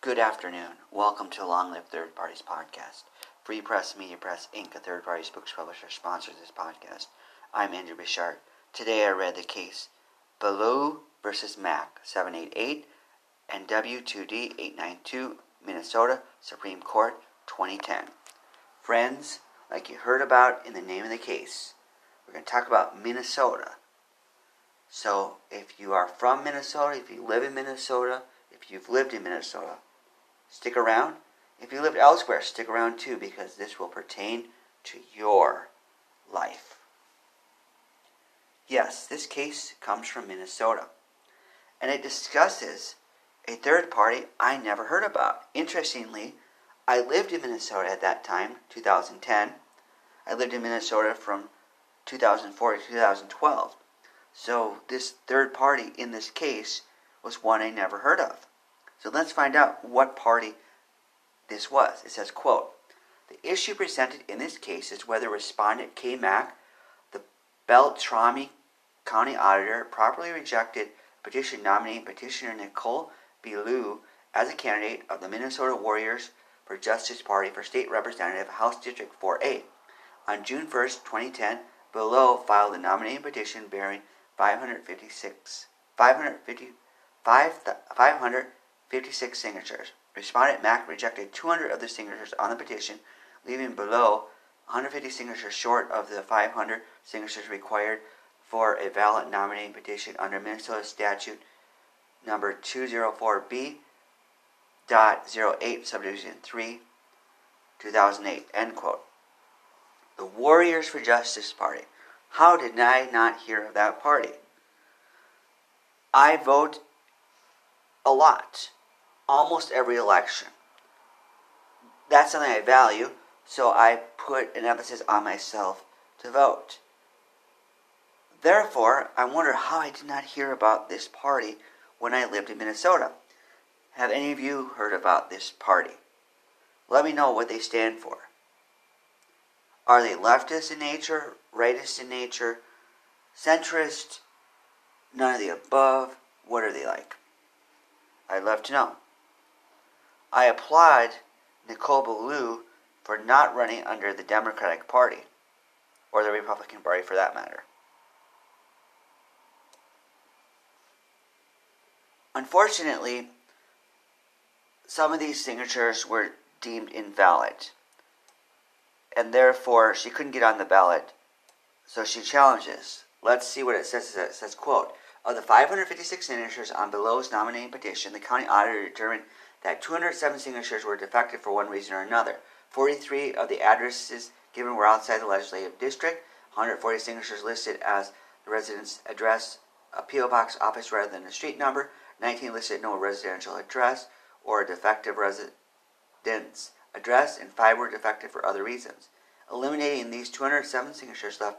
Good afternoon. Welcome to Long Live Third Parties podcast. Free Press Media Press Inc., a third parties books publisher, sponsors this podcast. I'm Andrew Bishart. Today I read the case Beaulieu versus Mack 788 N.W.2d 892, Minnesota Supreme Court 2010. Friends, like you heard about in the name of the case, we're going to talk about Minnesota. So, if you are from Minnesota, if you live in Minnesota, if you've lived in Minnesota, stick around. If you lived elsewhere, stick around too because this will pertain to your life. Yes, this case comes from Minnesota and it discusses a third party I never heard about. Interestingly, I lived in Minnesota at that time, 2010. I lived in Minnesota from 2004 to 2012. So this third party in this case was one I never heard of. So let's find out what party this was. It says, quote, the issue presented in this case is whether respondent K. Mack, the Beltrami County Auditor, properly rejected petition nominating petitioner Nicole Beaulieu as a candidate of the Minnesota Warriors for Justice Party for State Representative House District 4A. On June 1st, 2010, Beaulieu filed a nominating petition bearing 556, 550, 556 signatures. Respondent Mack rejected 200 of the signatures on the petition, leaving Beaulieu 150 signatures short of the 500 signatures required for a valid nominating petition under Minnesota statute number 204B dot 08 subdivision 3 2008 end quote. The warriors for justice party. How did i not hear of that party? I vote a lot almost every election that's something i value so i put an emphasis on myself to vote therefore i wonder how i did not hear about this party when I lived in Minnesota. Have any of you heard about this party? Let me know what they stand for. Are they leftist in nature, rightist in nature, centrist, none of the above? What are they like? I'd love to know. I applaud Nicole Beaulieu for not running under the Democratic Party, or the Republican Party for that matter. Unfortunately, some of these signatures were deemed invalid, and therefore she couldn't get on the ballot. So she challenges. Let's see what it says. It says, quote, of the 556 signatures on Beaulieu's nominating petition, the county auditor determined that 207 signatures were defective for one reason or another. 43 of the addresses given were outside the legislative district. 140 signatures listed as the resident's address, a P.O. box office rather than a street number. 19 listed no residential address or a defective residence address, and 5 were defective for other reasons. Eliminating these 207 signatures left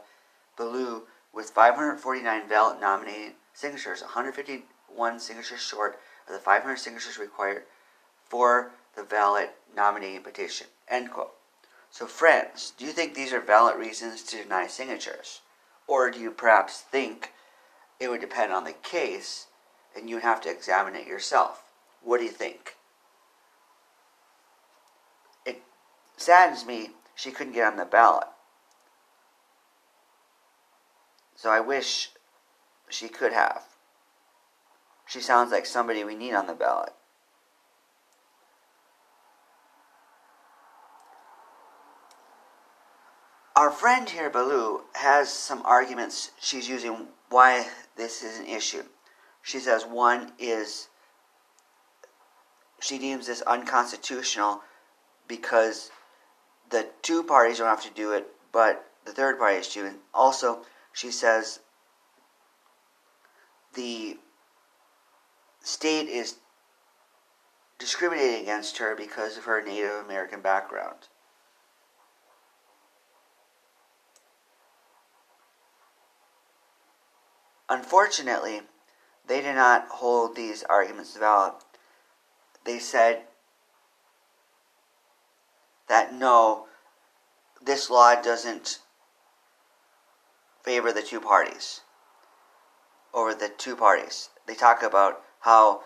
Beaulieu with 549 valid nominating signatures, 151 signatures short of the 500 signatures required for the valid nominating petition. End quote. So, friends, do you think these are valid reasons to deny signatures? Or do you perhaps think it would depend on the case and you have to examine it yourself. What do you think? It saddens me she couldn't get on the ballot. So I wish she could have. She sounds like somebody we need on the ballot. Our friend here, Beaulieu, has some arguments she's using why this is an issue. She says one is she deems this unconstitutional because the two parties don't have to do it, but the third party is. And also, she says the state is discriminating against her because of her Native American background. Unfortunately, they did not hold these arguments valid. They said that no, this law doesn't favor the two parties over the two parties. They talk about how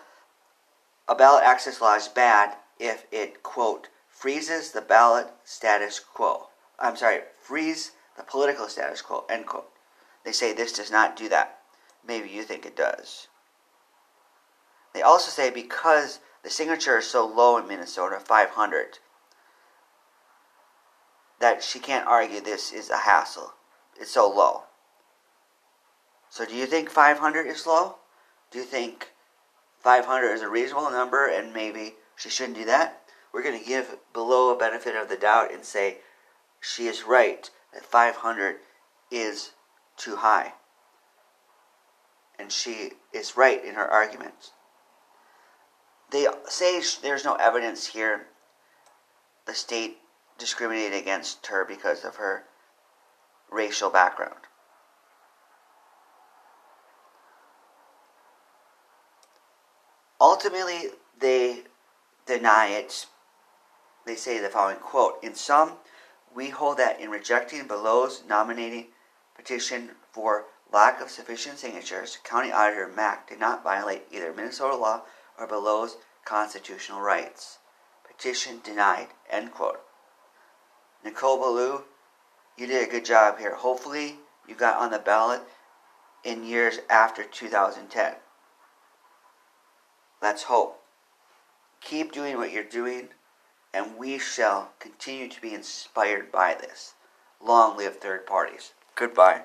a ballot access law is bad if it, quote, freezes the ballot status quo. I'm sorry, freeze the political status quo, end quote. They say this does not do that. Maybe you think it does. They also say because the signature is so low in Minnesota, 500, that she can't argue this is a hassle. It's so low. So do you think 500 is low? Do you think 500 is a reasonable number and maybe she shouldn't do that? We're going to give Beaulieu a benefit of the doubt and say she is right that 500 is too high. And she is right in her arguments. They say there's no evidence here the state discriminated against her because of her racial background. Ultimately, they deny it. They say the following quote In sum, we hold that in rejecting Beaulieu's nominating petition for lack of sufficient signatures, County Auditor Mack did not violate either Minnesota law or Beaulieu's constitutional rights. Petition denied. End quote. Nicole Beaulieu, you did a good job here. Hopefully, you got on the ballot in years after 2010. Let's hope. Keep doing what you're doing, and we shall continue to be inspired by this. Long live third parties. Goodbye.